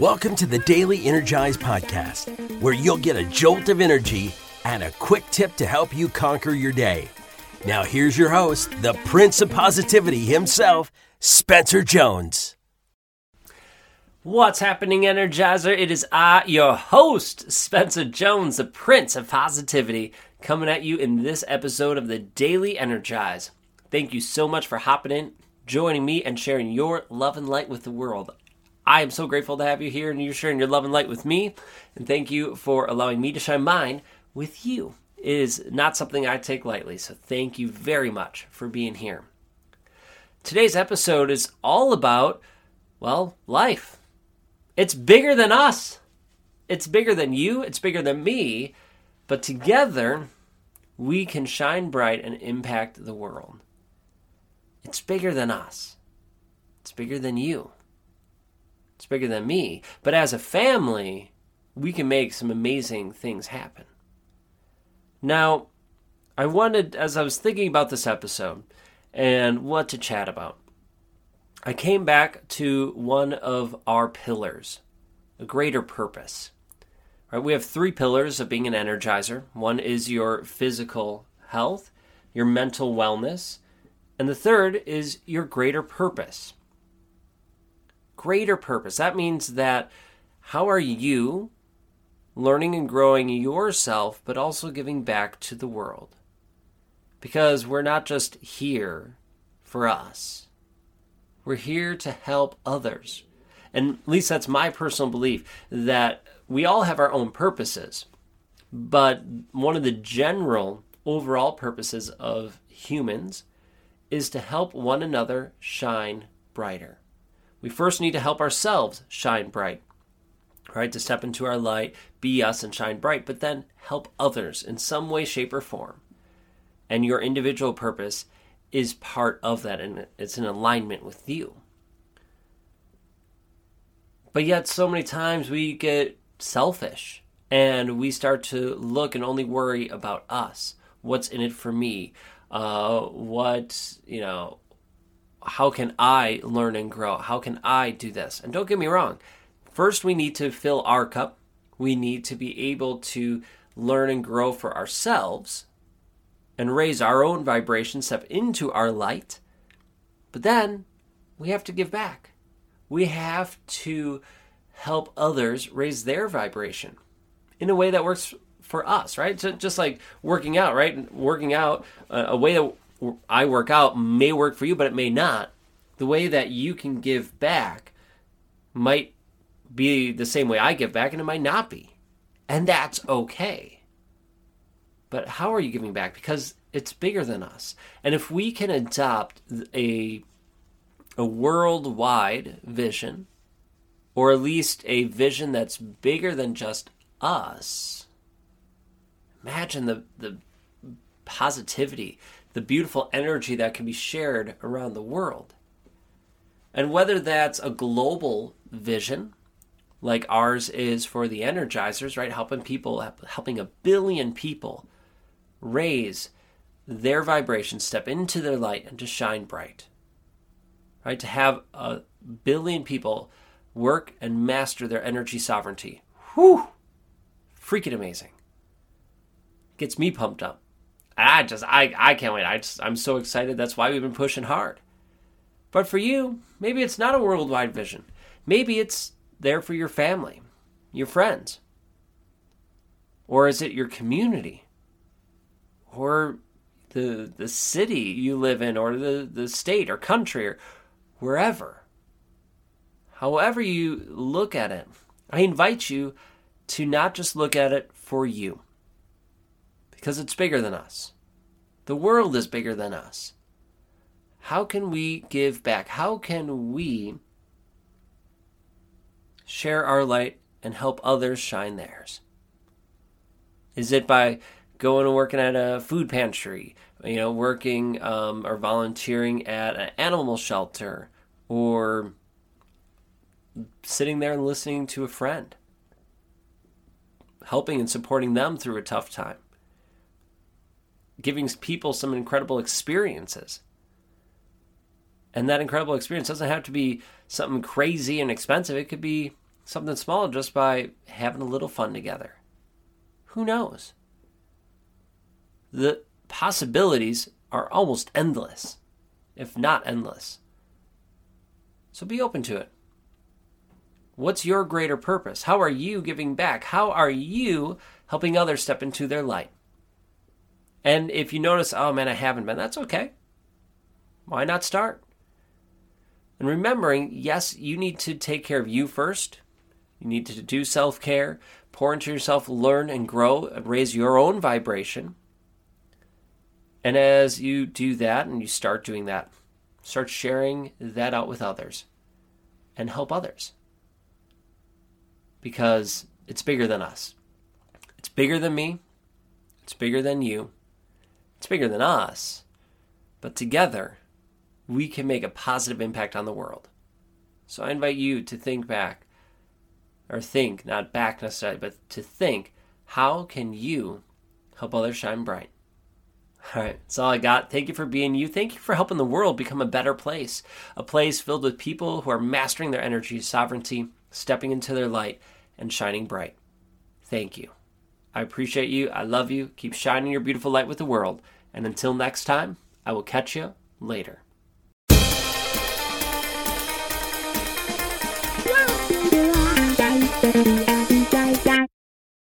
Welcome to the Daily Energize Podcast, where you'll get a jolt of energy and a quick tip to help you conquer your day. Now, here's your host, the Prince of Positivity himself, Spencer Jones. What's happening, Energizer? It is I, your host, Spencer Jones, the Prince of Positivity, coming at you in this episode of the Daily Energize. Thank you so much for hopping in, joining me, and sharing your love and light with the world. I am so grateful to have you here and you're sharing your love and light with me. And thank you for allowing me to shine mine with you. It is not something I take lightly, so thank you very much for being here. Today's episode is all about, well, life. It's bigger than us. It's bigger than you, it's bigger than me, but together we can shine bright and impact the world. It's bigger than us. It's bigger than you. Bigger than me. But as a family, we can make some amazing things happen. Now, I wanted, as I was thinking about this episode and what to chat about, I came back to one of our pillars, a greater purpose. Right, we have three pillars of being an energizer. One is your physical health, your mental wellness, and the third is your greater purpose greater purpose. That means that how are you learning and growing yourself, but also giving back to the world? Because we're not just here for us, we're here to help others. And at least that's my personal belief that we all have our own purposes. But one of the general overall purposes of humans is to help one another shine brighter we first need to help ourselves shine bright, right? To step into our light, be us, and shine bright, but then help others in some way, shape, or form. And your individual purpose is part of that, and it's in alignment with you. But yet, so many times we get selfish and we start to look and only worry about us. What's in it for me? Uh, what, you know, how can I learn and grow? How can I do this? And don't get me wrong, first we need to fill our cup. We need to be able to learn and grow for ourselves and raise our own vibration, step into our light. But then we have to give back. We have to help others raise their vibration in a way that works for us, right? So just like working out, right? Working out uh, a way that I work out may work for you, but it may not. The way that you can give back might be the same way I give back, and it might not be. And that's okay. But how are you giving back? Because it's bigger than us. And if we can adopt a, a worldwide vision, or at least a vision that's bigger than just us, imagine the, the positivity the beautiful energy that can be shared around the world. And whether that's a global vision, like ours is for the energizers, right? Helping people, helping a billion people raise their vibration, step into their light, and to shine bright. Right? To have a billion people work and master their energy sovereignty. Whew! Freaking amazing. Gets me pumped up. I just I I can't wait. I just I'm so excited. That's why we've been pushing hard. But for you, maybe it's not a worldwide vision. Maybe it's there for your family, your friends. Or is it your community? Or the the city you live in or the, the state or country or wherever. However you look at it, I invite you to not just look at it for you because it's bigger than us. The world is bigger than us. How can we give back? How can we share our light and help others shine theirs? Is it by going and working at a food pantry, you know, working um, or volunteering at an animal shelter, or sitting there and listening to a friend, helping and supporting them through a tough time? Giving people some incredible experiences. And that incredible experience doesn't have to be something crazy and expensive. It could be something small just by having a little fun together. Who knows? The possibilities are almost endless, if not endless. So be open to it. What's your greater purpose? How are you giving back? How are you helping others step into their light? And if you notice, oh man, I haven't been, that's okay. Why not start? And remembering, yes, you need to take care of you first. You need to do self care, pour into yourself, learn and grow, and raise your own vibration. And as you do that and you start doing that, start sharing that out with others and help others. Because it's bigger than us. It's bigger than me. It's bigger than you. It's bigger than us. But together, we can make a positive impact on the world. So I invite you to think back, or think, not back necessarily, but to think how can you help others shine bright? All right, that's all I got. Thank you for being you. Thank you for helping the world become a better place, a place filled with people who are mastering their energy sovereignty, stepping into their light, and shining bright. Thank you. I appreciate you. I love you. Keep shining your beautiful light with the world. And until next time, I will catch you later.